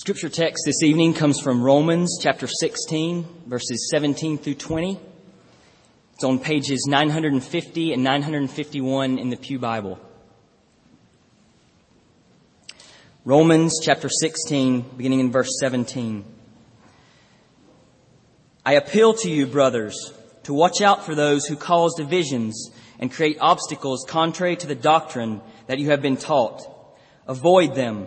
Scripture text this evening comes from Romans chapter 16, verses 17 through 20. It's on pages 950 and 951 in the Pew Bible. Romans chapter 16, beginning in verse 17. I appeal to you, brothers, to watch out for those who cause divisions and create obstacles contrary to the doctrine that you have been taught. Avoid them,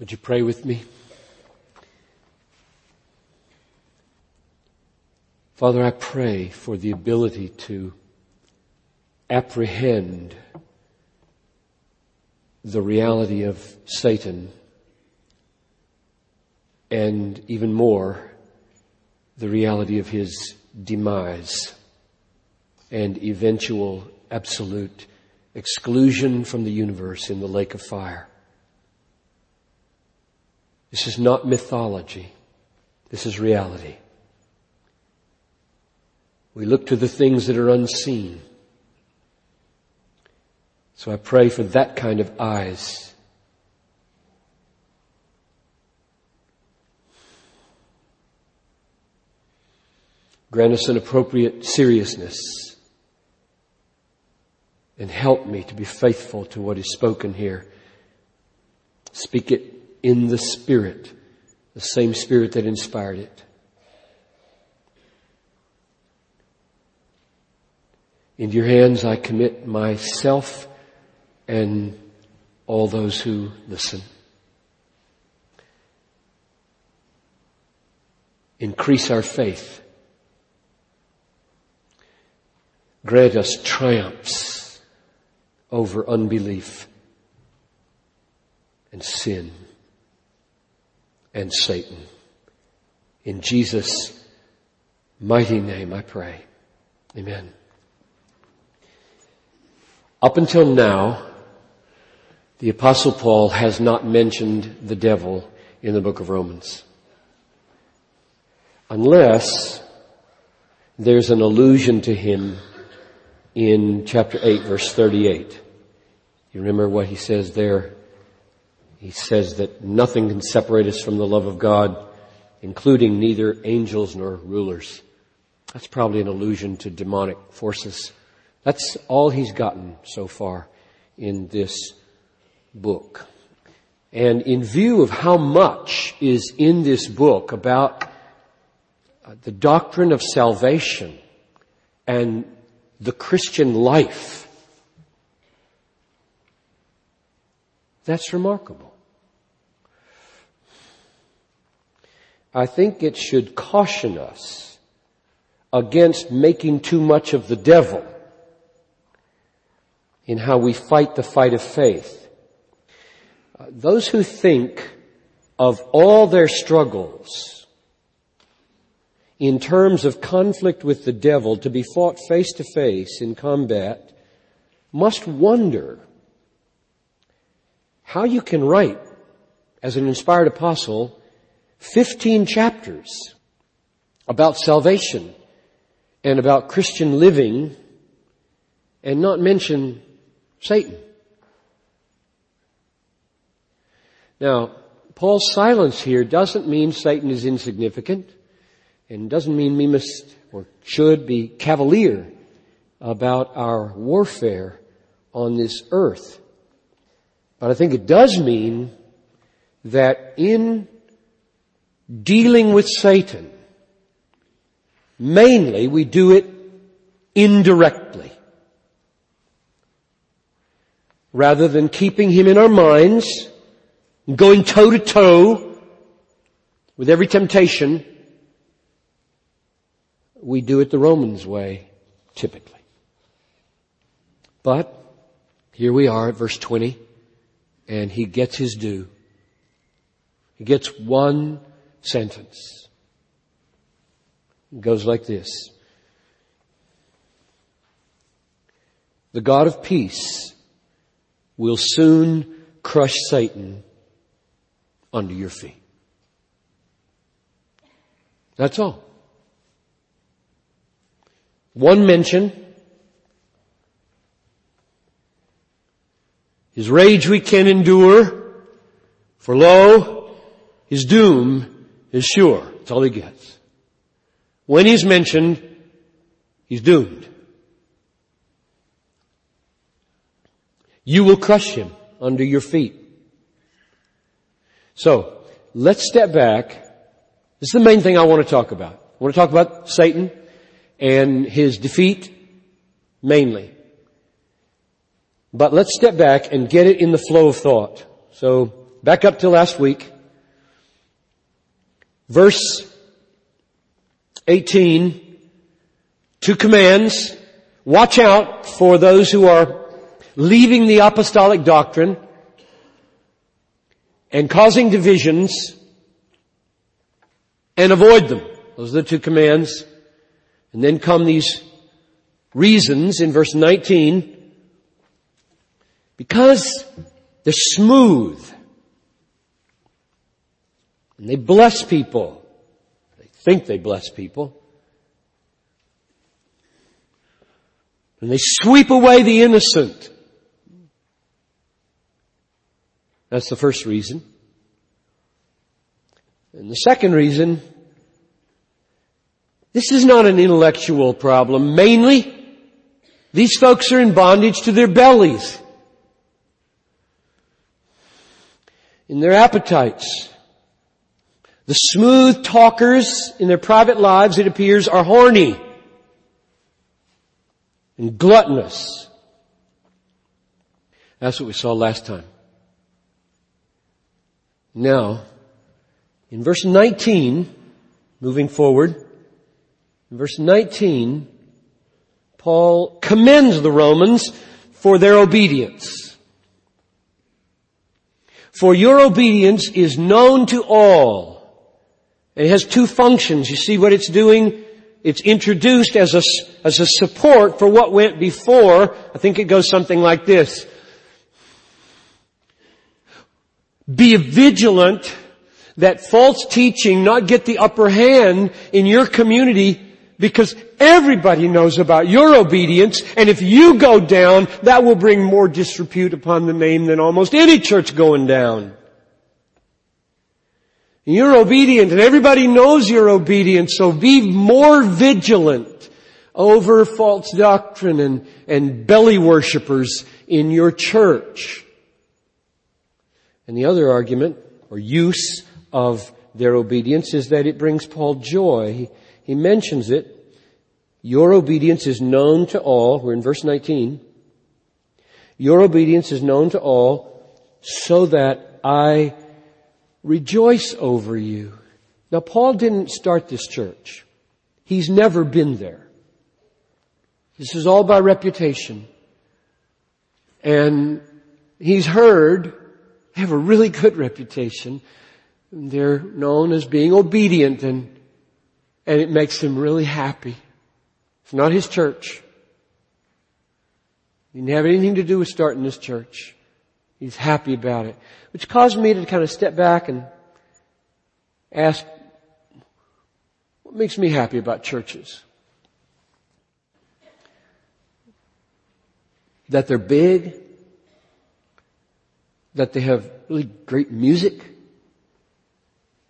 Would you pray with me? Father, I pray for the ability to apprehend the reality of Satan and even more, the reality of his demise and eventual absolute exclusion from the universe in the lake of fire. This is not mythology. This is reality. We look to the things that are unseen. So I pray for that kind of eyes Grant us an appropriate seriousness and help me to be faithful to what is spoken here. Speak it in the Spirit, the same Spirit that inspired it. In your hands I commit myself and all those who listen. Increase our faith Grant us triumphs over unbelief and sin and Satan. In Jesus' mighty name I pray. Amen. Up until now, the apostle Paul has not mentioned the devil in the book of Romans. Unless there's an allusion to him in chapter 8 verse 38. You remember what he says there? He says that nothing can separate us from the love of God, including neither angels nor rulers. That's probably an allusion to demonic forces. That's all he's gotten so far in this book. And in view of how much is in this book about uh, the doctrine of salvation and the Christian life. That's remarkable. I think it should caution us against making too much of the devil in how we fight the fight of faith. Uh, those who think of all their struggles in terms of conflict with the devil to be fought face to face in combat must wonder how you can write as an inspired apostle 15 chapters about salvation and about Christian living and not mention Satan. Now, Paul's silence here doesn't mean Satan is insignificant and doesn't mean we must or should be cavalier about our warfare on this earth. But I think it does mean that in dealing with Satan, mainly we do it indirectly. Rather than keeping him in our minds, and going toe to toe with every temptation, we do it the Romans way, typically. But, here we are at verse 20. and he gets his due. He gets one sentence. It goes like this. The God of peace will soon crush Satan under your feet. That's all. One mention. His rage we can endure, for lo, his doom is sure. That's all he gets. When he's mentioned, he's doomed. You will crush him under your feet. So, let's step back. This is the main thing I want to talk about. I want to talk about Satan and his defeat mainly. But let's step back and get it in the flow of thought. So, back up to last week. Verse 18, two commands. Watch out for those who are leaving the apostolic doctrine and causing divisions and avoid them. Those are the two commands. And then come these reasons in verse 19. Because they're smooth. And they bless people. They think they bless people. And they sweep away the innocent. That's the first reason. And the second reason, this is not an intellectual problem. Mainly, these folks are in bondage to their bellies. In their appetites. The smooth talkers in their private lives, it appears, are horny and gluttonous. That's what we saw last time. Now, in verse 19, moving forward, in verse 19, Paul commends the Romans for their obedience. For your obedience is known to all. It has two functions. You see what it's doing? It's introduced as a, as a support for what went before. I think it goes something like this. Be vigilant that false teaching not get the upper hand in your community because everybody knows about your obedience and if you go down, that will bring more disrepute upon the name than almost any church going down. You're obedient and everybody knows you're obedient, so be more vigilant over false doctrine and, and belly worshippers in your church. And the other argument or use of their obedience is that it brings Paul joy. He, he mentions it. Your obedience is known to all. We're in verse 19. Your obedience is known to all so that I rejoice over you. Now Paul didn't start this church. He's never been there. This is all by reputation. And he's heard they have a really good reputation. They're known as being obedient and, and it makes him really happy. It's not his church. He didn't have anything to do with starting this church. He's happy about it. Which caused me to kind of step back and ask, what makes me happy about churches? That they're big, that they have really great music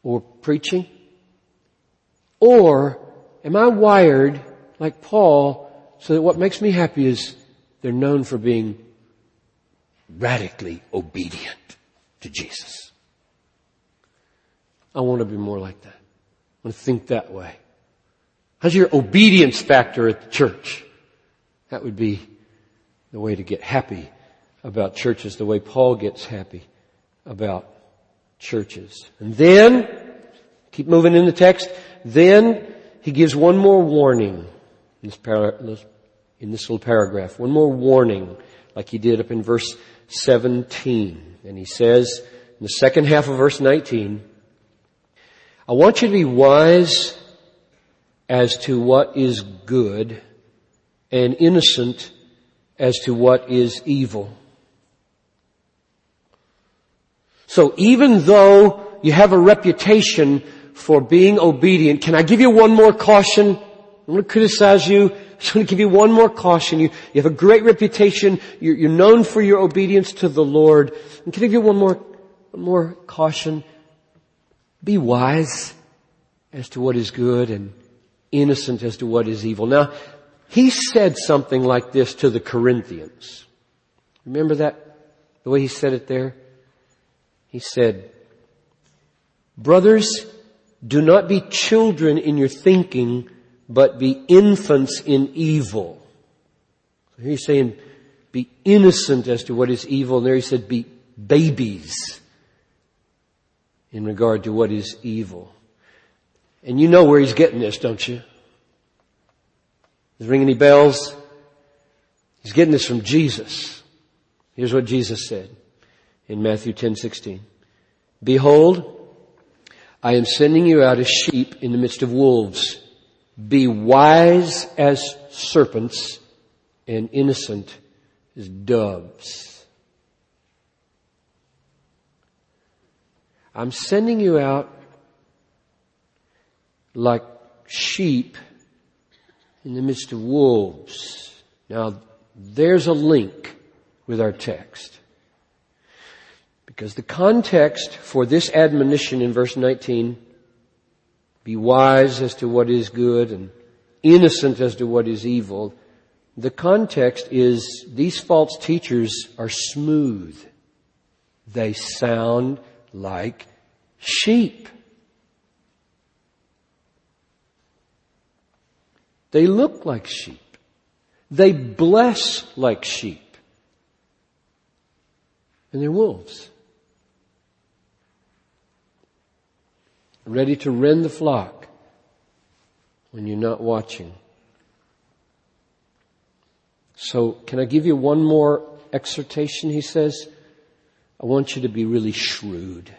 or preaching? Or am I wired like Paul so that what makes me happy is they're known for being radically obedient to Jesus? I want to be more like that. I want to think that way. How's your obedience factor at the church? That would be the way to get happy about churches the way Paul gets happy about churches. And then, keep moving in the text, then he gives one more warning in this, in this little paragraph. One more warning, like he did up in verse 17. And he says in the second half of verse 19, I want you to be wise as to what is good and innocent as to what is evil. So even though you have a reputation for being obedient, can I give you one more caution? I'm going to criticize you. Just going to give you one more caution. You, you have a great reputation. You're, you're known for your obedience to the Lord. And can I give you one more, one more caution? Be wise as to what is good and innocent as to what is evil. Now, he said something like this to the Corinthians. Remember that? The way he said it there? He said, Brothers, do not be children in your thinking, but be infants in evil. So he's saying, be innocent as to what is evil. And there he said, be babies in regard to what is evil. And you know where he's getting this, don't you? Does ring any bells? He's getting this from Jesus. Here's what Jesus said in Matthew 10, 16. Behold, I am sending you out as sheep in the midst of wolves. Be wise as serpents and innocent as doves. I'm sending you out like sheep in the midst of wolves. Now, there's a link with our text. Because the context for this admonition in verse 19, be wise as to what is good and innocent as to what is evil, the context is these false teachers are smooth. They sound like sheep. They look like sheep. They bless like sheep. And they're wolves. Ready to rend the flock when you're not watching. So can I give you one more exhortation? He says, I want you to be really shrewd.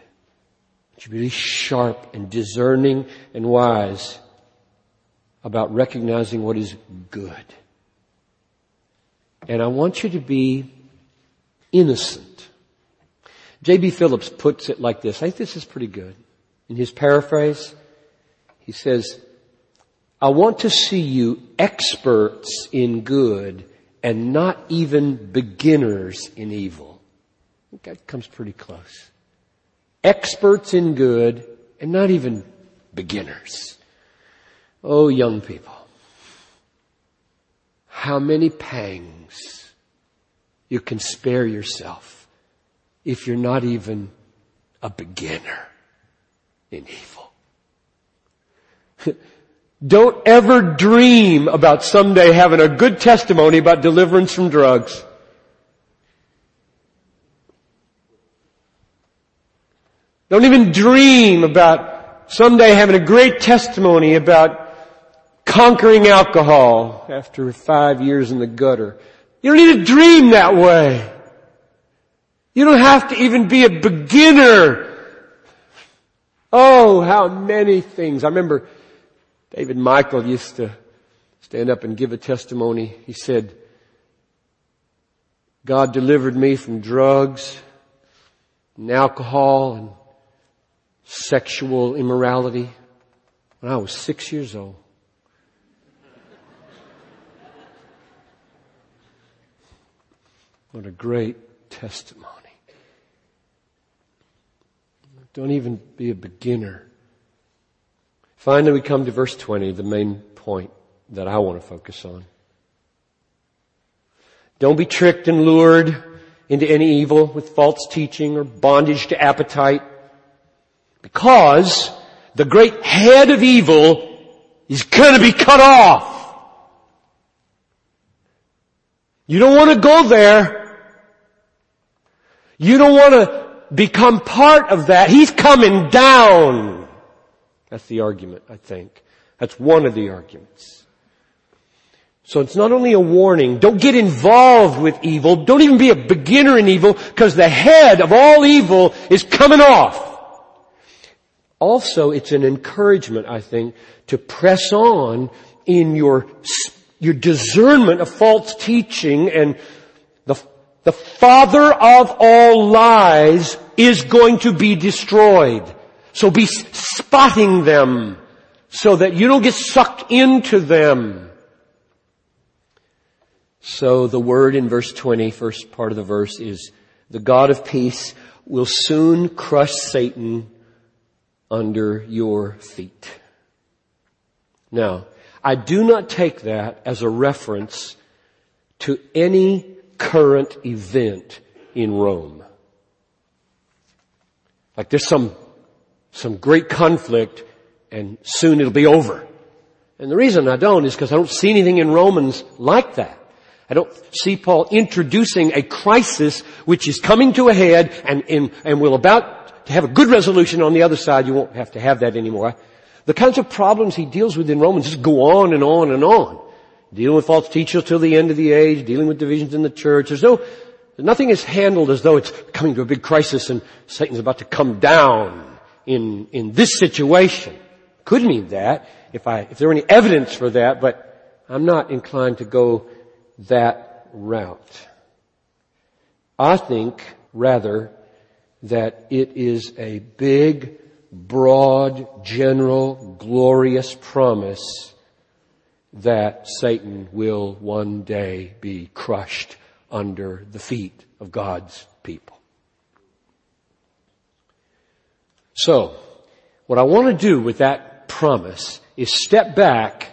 To be really sharp and discerning and wise about recognizing what is good. And I want you to be innocent. J.B. Phillips puts it like this. I think this is pretty good. In his paraphrase, he says, I want to see you experts in good and not even beginners in evil. That comes pretty close. Experts in good and not even beginners. Oh, young people. How many pangs you can spare yourself if you're not even a beginner in evil. Don't ever dream about someday having a good testimony about deliverance from drugs. Don't even dream about someday having a great testimony about conquering alcohol after five years in the gutter. You don't need to dream that way. You don't have to even be a beginner Oh, how many things. I remember David Michael used to stand up and give a testimony. He said, God delivered me from drugs and alcohol and sexual immorality when I was six years old. What a great testimony. Don't even be a beginner. Finally, we come to verse 20, the main point that I want to focus on. Don't be tricked and lured into any evil with false teaching or bondage to appetite because the great head of evil is going to be cut off. You don't want to go there. You don't want to become part of that. He's coming down. That's the argument, I think. That's one of the arguments. So it's not only a warning, don't get involved with evil, don't even be a beginner in evil, because the head of all evil is coming off. Also, it's an encouragement, I think, to press on in your, your discernment of false teaching and the, the father of all lies is going to be destroyed. So be spotting them so that you don't get sucked into them. So the word in verse 20, first part of the verse is, the God of peace will soon crush Satan under your feet. Now, I do not take that as a reference to any current event in Rome. Like there's some, some great conflict and soon it'll be over. And the reason I don't is because I don't see anything in Romans like that. I don't see Paul introducing a crisis which is coming to a head and, and, and will about to have a good resolution on the other side. You won't have to have that anymore. The kinds of problems he deals with in Romans just go on and on and on. Dealing with false teachers till the end of the age, dealing with divisions in the church. There's no, nothing is handled as though it's coming to a big crisis and Satan's about to come down in, in this situation. Could mean that if I, if there were any evidence for that, but I'm not inclined to go that route. I think rather that it is a big, broad, general, glorious promise that Satan will one day be crushed under the feet of God's people. So, what I want to do with that promise is step back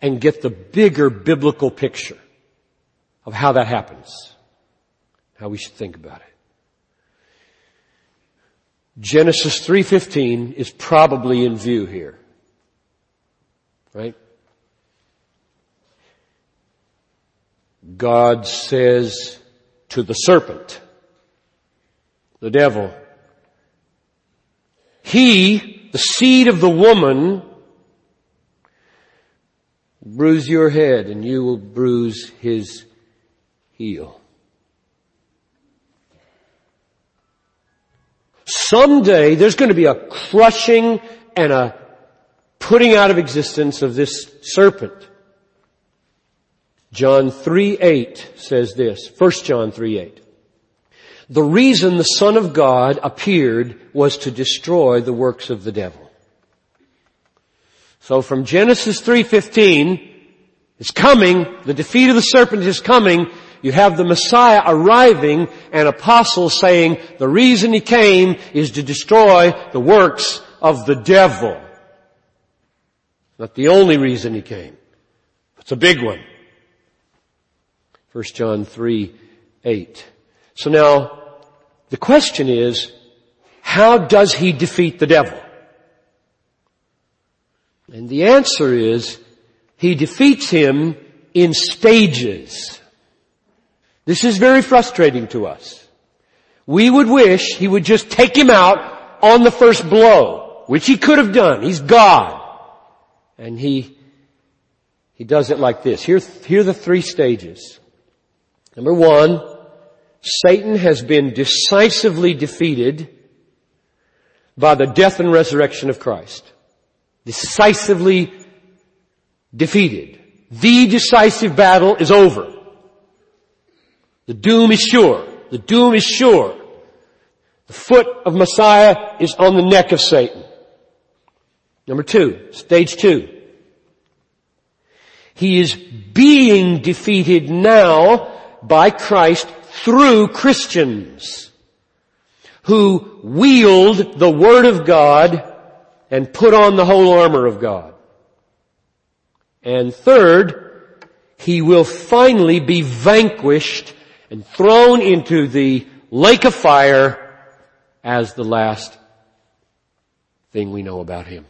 and get the bigger biblical picture of how that happens, how we should think about it. Genesis 3:15 is probably in view here. Right? God says to the serpent, the devil, he, the seed of the woman, bruise your head and you will bruise his heel. Someday there's going to be a crushing and a putting out of existence of this serpent. John 3 8 says this, 1 John 3 8. The reason the Son of God appeared was to destroy the works of the devil. So from Genesis 3.15, it's coming, the defeat of the serpent is coming, you have the Messiah arriving and apostles saying the reason he came is to destroy the works of the devil. Not the only reason he came. It's a big one. 1 John 3, 8. So now, the question is, how does he defeat the devil? And the answer is, he defeats him in stages. This is very frustrating to us. We would wish he would just take him out on the first blow, which he could have done. He's God. And he, he does it like this. Here, here are the three stages. Number one, Satan has been decisively defeated by the death and resurrection of Christ. Decisively defeated. The decisive battle is over. The doom is sure. The doom is sure. The foot of Messiah is on the neck of Satan. Number two, stage two. He is being defeated now by Christ through Christians who wield the Word of God and put on the whole armor of God. And third, he will finally be vanquished and thrown into the lake of fire as the last thing we know about him.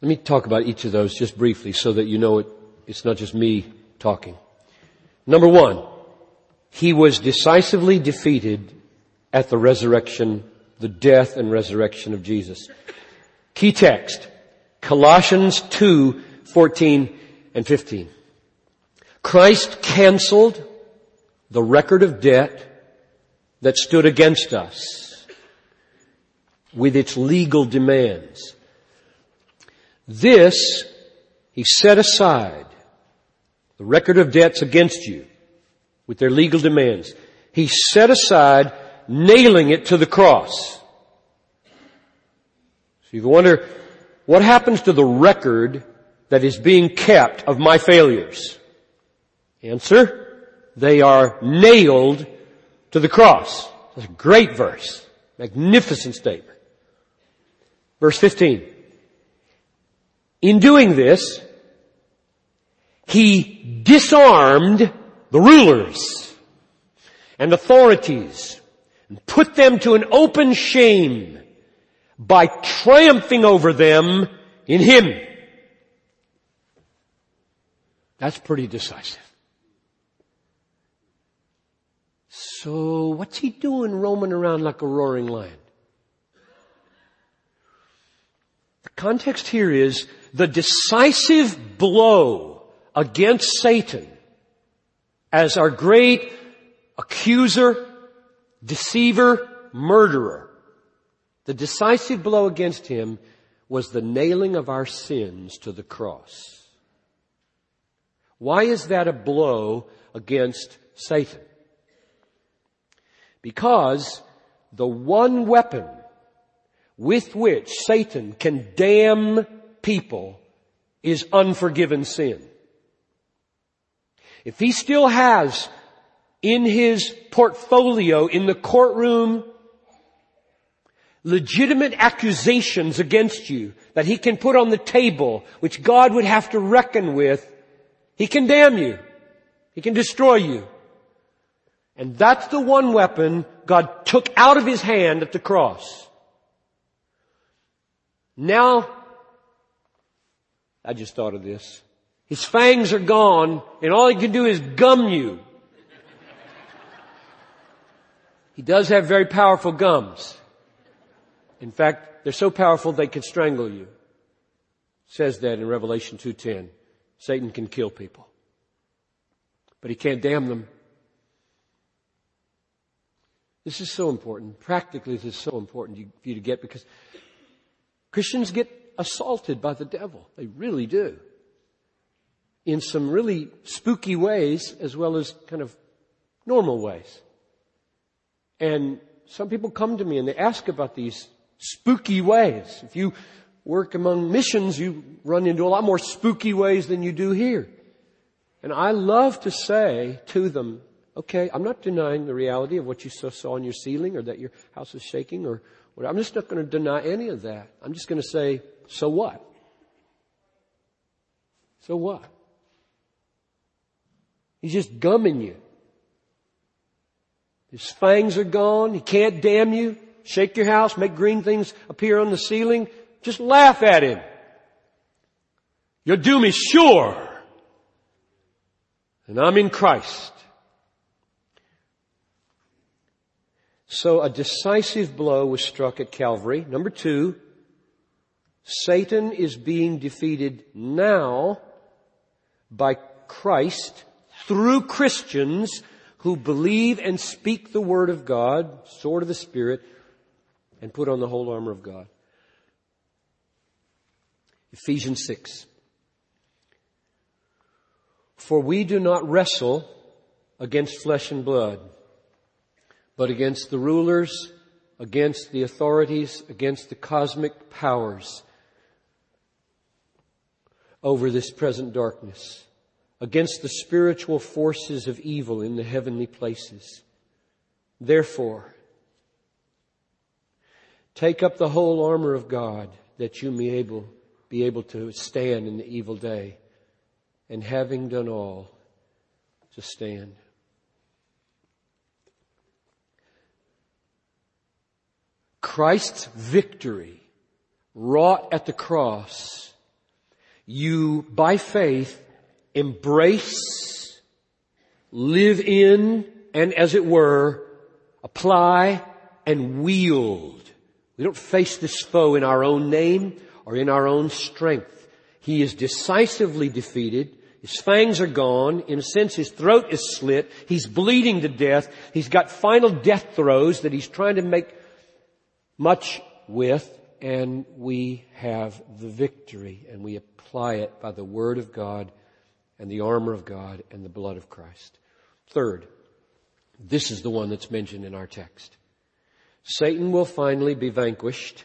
Let me talk about each of those just briefly so that you know it, it's not just me talking. Number one, he was decisively defeated at the resurrection, the death and resurrection of Jesus. Key text, Colossians 2, 14 and 15. Christ canceled the record of debt that stood against us with its legal demands. This he set aside the record of debts against you with their legal demands. He set aside nailing it to the cross. So you wonder, what happens to the record that is being kept of my failures? Answer, they are nailed to the cross. That's a great verse. Magnificent statement. Verse 15. In doing this, he disarmed the rulers and authorities and put them to an open shame by triumphing over them in Him. That's pretty decisive. So what's he doing roaming around like a roaring lion? The context here is the decisive blow against Satan as our great accuser, deceiver, murderer. The decisive blow against him was the nailing of our sins to the cross. Why is that a blow against Satan? Because the one weapon with which Satan can damn people is unforgiven sin. If he still has in his portfolio in the courtroom legitimate accusations against you that he can put on the table, which God would have to reckon with, he can damn you. He can destroy you. And that's the one weapon God took out of his hand at the cross. Now, I just thought of this. His fangs are gone and all he can do is gum you. He does have very powerful gums. In fact, they're so powerful they can strangle you. It says that in Revelation 2.10. Satan can kill people. But he can't damn them. This is so important. Practically, this is so important for you to get because Christians get assaulted by the devil. They really do. In some really spooky ways as well as kind of normal ways. And some people come to me and they ask about these spooky ways. If you work among missions, you run into a lot more spooky ways than you do here. And I love to say to them, okay, I'm not denying the reality of what you saw on your ceiling or that your house is shaking or whatever. I'm just not going to deny any of that. I'm just going to say, so what? So what? He's just gumming you. His fangs are gone. He can't damn you shake your house, make green things appear on the ceiling, just laugh at him. Your doom is sure. And I'm in Christ. So a decisive blow was struck at Calvary. Number two, Satan is being defeated now by Christ through Christians who believe and speak the Word of God, sword of the Spirit, and put on the whole armor of God. Ephesians 6. For we do not wrestle against flesh and blood, but against the rulers, against the authorities, against the cosmic powers over this present darkness, against the spiritual forces of evil in the heavenly places. Therefore, Take up the whole armor of God that you may able, be able to stand in the evil day. And having done all, to stand. Christ's victory wrought at the cross, you by faith embrace, live in, and as it were, apply and wield we don't face this foe in our own name or in our own strength. He is decisively defeated his fangs are gone. In a sense, his throat is slit. He's bleeding to death. He's got final death throes that he's trying to make much with. And we have the victory and we apply it by the word of God and the armor of God and the blood of Christ. Third, this is the one that's mentioned in our text. Satan will finally be vanquished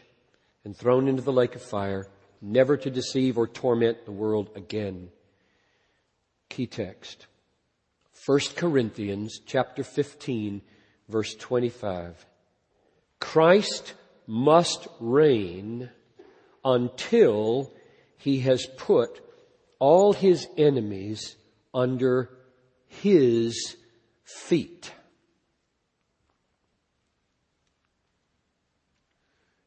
and thrown into the lake of fire, never to deceive or torment the world again. Key text. 1 Corinthians chapter 15 verse 25. Christ must reign until he has put all his enemies under his feet.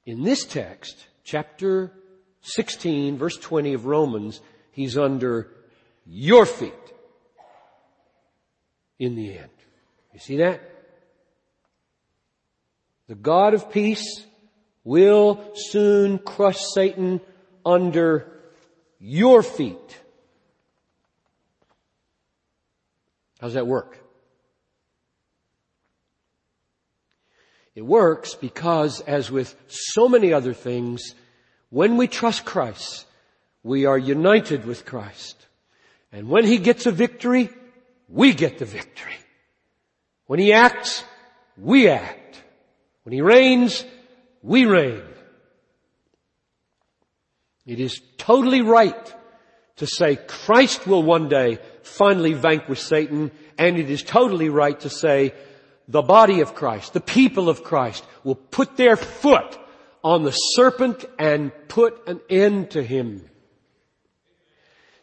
In this text, chapter 16, verse 20 of Romans, he's under your feet in the end. You see that? The God of peace will soon crush Satan under your feet. How's that work? It works because, as with so many other things, when we trust Christ, we are united with Christ. And when He gets a victory, we get the victory. When He acts, we act. When He reigns, we reign. It is totally right to say Christ will one day finally vanquish Satan, and it is totally right to say the body of Christ, the people of Christ will put their foot on the serpent and put an end to him.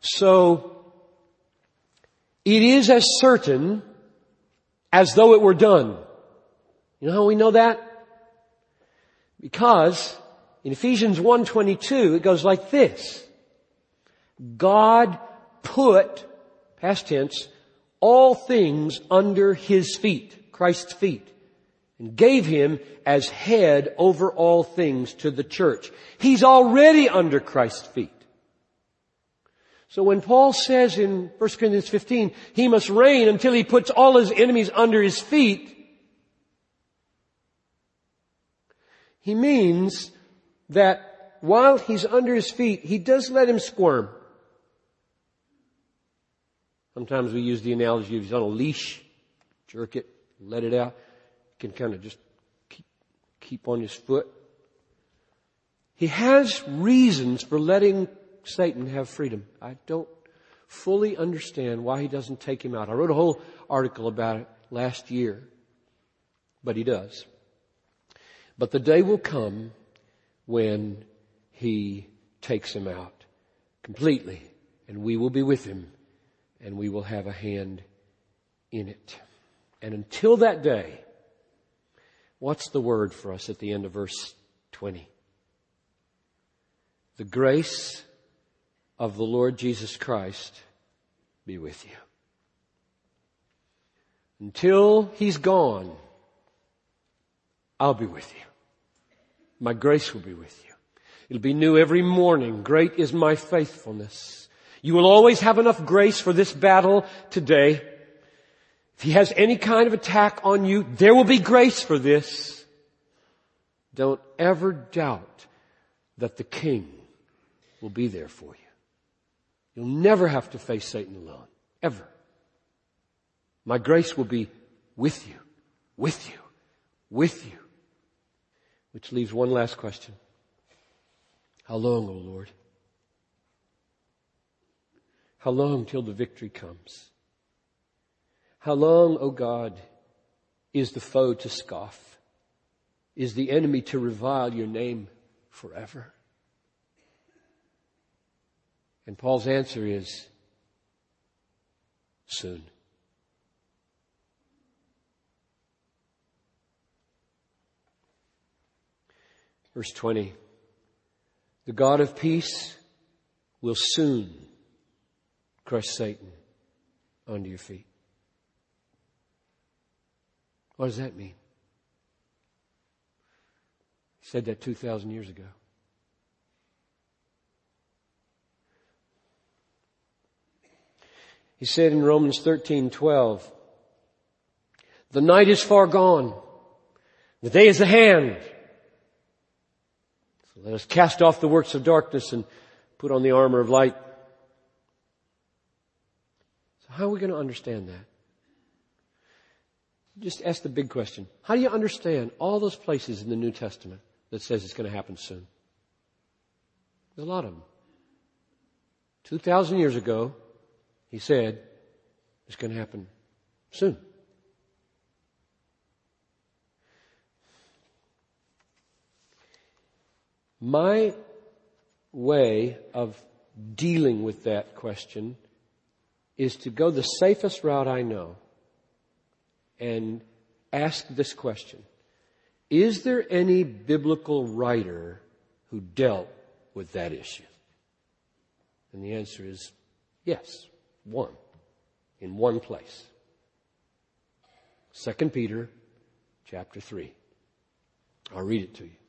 So, it is as certain as though it were done. You know how we know that? Because in Ephesians 1.22 it goes like this. God put, past tense, all things under His feet. Christ's feet and gave him as head over all things to the church. He's already under Christ's feet. So when Paul says in 1 Corinthians 15, he must reign until he puts all his enemies under his feet, he means that while he's under his feet, he does let him squirm. Sometimes we use the analogy of he's on a leash, jerk it, let it out. He can kind of just keep, keep on his foot. He has reasons for letting Satan have freedom. I don't fully understand why he doesn't take him out. I wrote a whole article about it last year, but he does. But the day will come when he takes him out completely and we will be with him and we will have a hand in it. And until that day, what's the word for us at the end of verse 20? The grace of the Lord Jesus Christ be with you. Until He's gone, I'll be with you. My grace will be with you. It'll be new every morning. Great is my faithfulness. You will always have enough grace for this battle today. If he has any kind of attack on you, there will be grace for this. Don't ever doubt that the king will be there for you. You'll never have to face Satan alone. Ever. My grace will be with you, with you, with you. Which leaves one last question. How long, O oh Lord? How long till the victory comes? How long, O God, is the foe to scoff? Is the enemy to revile your name forever? And Paul's answer is soon. Verse 20. The God of peace will soon crush Satan under your feet. What does that mean? He said that 2,000 years ago. He said in Romans 13, 12, the night is far gone. The day is at hand. Let us cast off the works of darkness and put on the armor of light. So how are we going to understand that? Just ask the big question. How do you understand all those places in the New Testament that says it's going to happen soon? There's a lot of them. 2,000 years ago, he said, it's going to happen soon. My way of dealing with that question is to go the safest route I know and ask this question. Is there any biblical writer who dealt with that issue? And the answer is yes, one, in one place. 2 Peter chapter 3. I'll read it to you.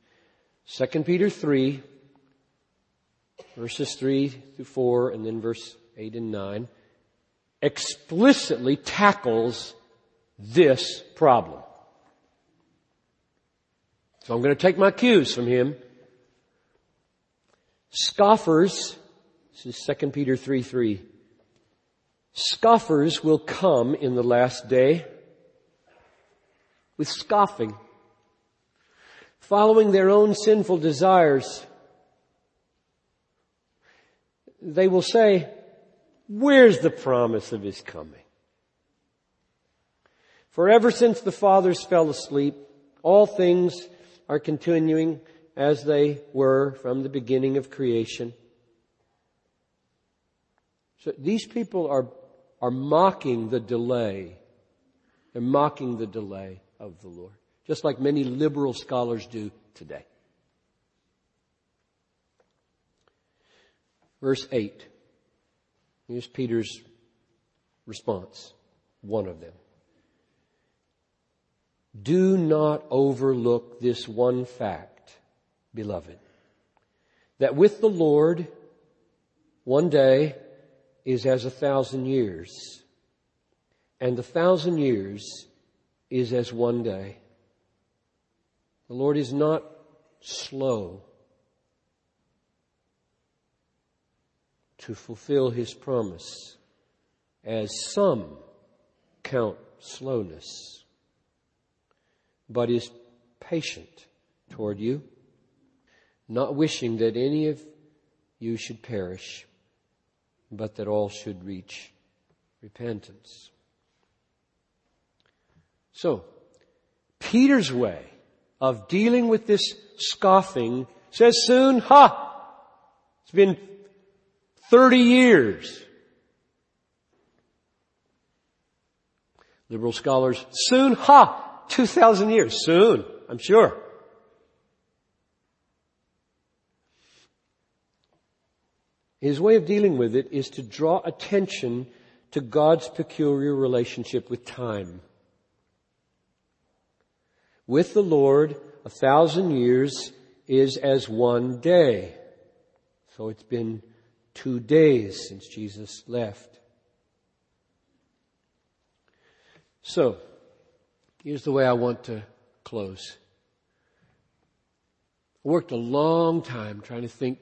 2 Peter 3, verses 3 through 4, and then verse 8 and 9, explicitly tackles this problem. So I'm going to take my cues from him. Scoffers, this is 2 Peter 3 3. Scoffers will come in the last day with scoffing following their own sinful desires, they will say, where's the promise of his coming? For ever since the fathers fell asleep, all things are continuing as they were from the beginning of creation. So these people are, are mocking the delay. They're mocking the delay of the Lord just like many liberal scholars do today. Verse 8. Here's Peter's response, one of them. Do not overlook this one fact, beloved, that with the Lord, one day is as a thousand years, and a thousand years is as one day. The Lord is not slow to fulfill his promise as some count slowness, but is patient toward you, not wishing that any of you should perish, but that all should reach repentance. So, Peter's way of dealing with this scoffing says soon, ha! It's been 30 years. Liberal scholars, soon, ha! 2,000 years. Soon, I'm sure. His way of dealing with it is to draw attention to God's peculiar relationship with time. With the Lord, a thousand years is as one day. So it's been two days since Jesus left. So, here's the way I want to close. I worked a long time trying to think,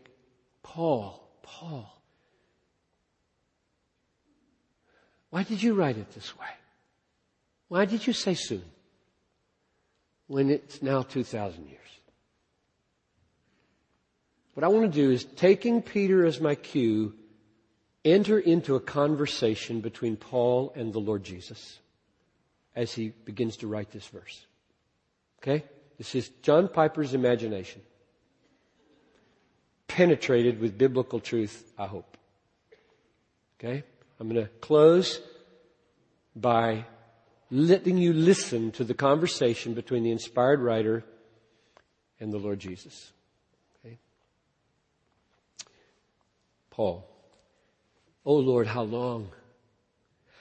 Paul, Paul, why did you write it this way? Why did you say soon? When it's now 2,000 years. What I want to do is taking Peter as my cue, enter into a conversation between Paul and the Lord Jesus as he begins to write this verse. Okay? This is John Piper's imagination. Penetrated with biblical truth, I hope. Okay? I'm going to close by letting you listen to the conversation between the inspired writer and the Lord Jesus. Okay? Paul. Oh Lord, how long?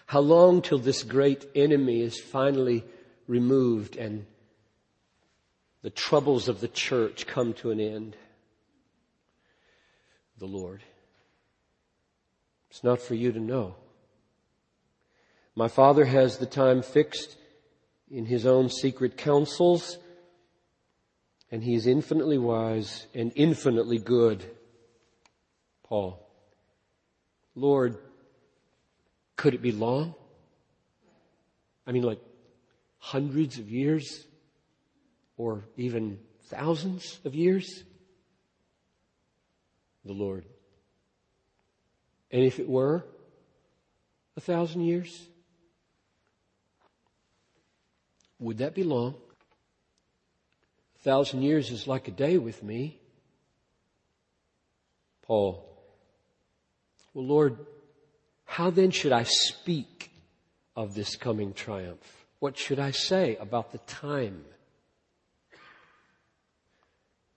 How long till this great enemy is finally removed and the troubles of the church come to an end? The Lord. It's not for you to know. My Father has the time fixed in His own secret counsels, and He is infinitely wise and infinitely good. Paul. Lord, could it be long? I mean, like hundreds of years or even thousands of years? The Lord. And if it were a thousand years, would that be long? A thousand years is like a day with me. Paul. Well, Lord, how then should I speak of this coming triumph? What should I say about the time?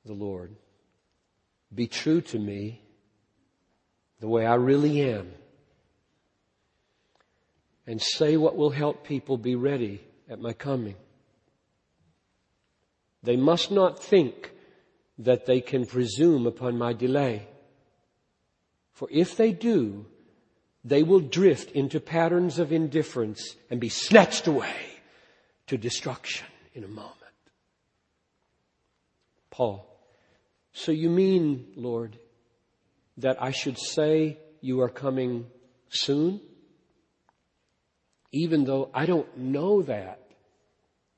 The Lord, be true to me the way I really am and say what will help people be ready at my coming. They must not think that they can presume upon my delay. For if they do, they will drift into patterns of indifference and be snatched away to destruction in a moment. Paul, so you mean, Lord, that I should say you are coming soon? Even though I don't know that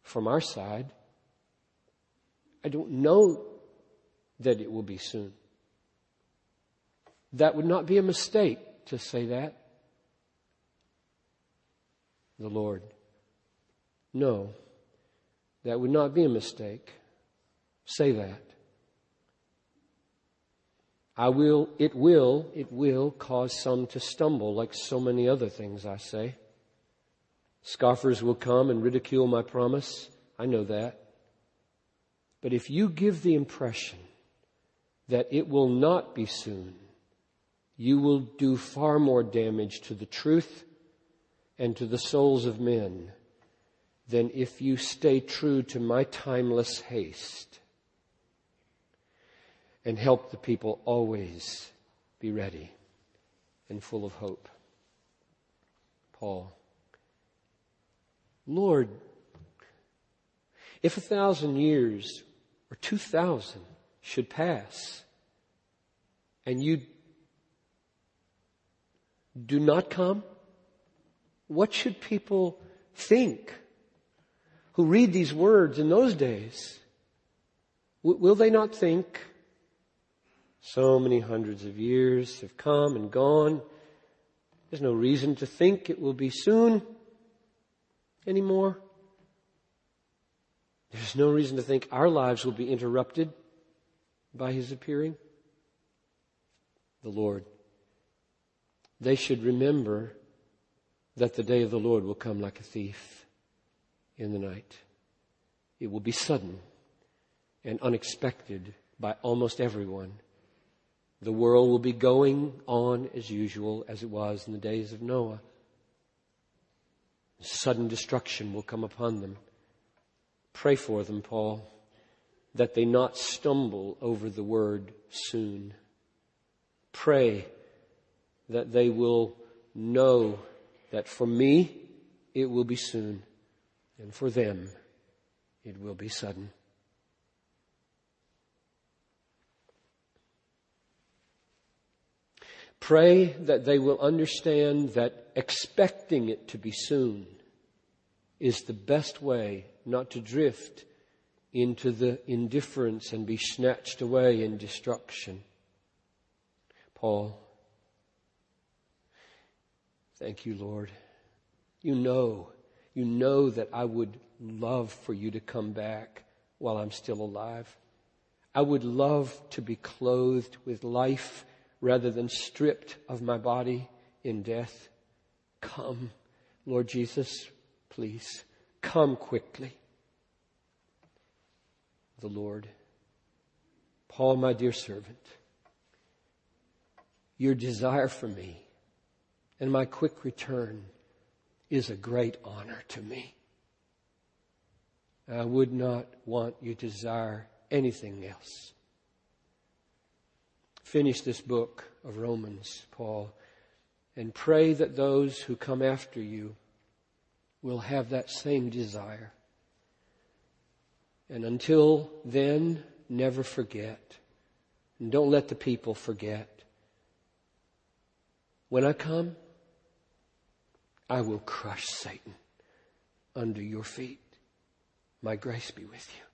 from our side. I don't know that it will be soon. That would not be a mistake to say that? The Lord. No, that would not be a mistake. Say that. I will, it will, it will cause some to stumble like so many other things I say. Scoffers will come and ridicule my promise. I know that. But if you give the impression that it will not be soon, you will do far more damage to the truth and to the souls of men than if you stay true to my timeless haste and help the people always be ready and full of hope. Paul. Lord, if a thousand years or two thousand should pass and you do not come? What should people think who read these words in those days? will they not think, so many hundreds of years have come and gone. There's no reason to think it will be soon anymore. There's no reason to think our lives will be interrupted by his appearing. The Lord they should remember that the day of the Lord will come like a thief in the night. It will be sudden and unexpected by almost everyone. The world will be going on as usual as it was in the days of Noah. Sudden destruction will come upon them. Pray for them, Paul, that they not stumble over the word soon. Pray that they will know that for me it will be soon, and for them it will be sudden. Pray that they will understand that expecting it to be soon is the best way not to drift into the indifference and be snatched away in destruction. Paul Thank you, Lord. You know, you know that I would love for you to come back while I'm still alive. I would love to be clothed with life rather than stripped of my body in death. Come, Lord Jesus, please, come quickly. The Lord. Paul, my dear servant, your desire for me and my quick return is a great honor to me. I would not want you to desire anything else. Finish this book of Romans, Paul, and pray that those who come after you will have that same desire. And until then, never forget. And don't let the people forget. When I come, I will crush Satan under your feet. My grace be with you.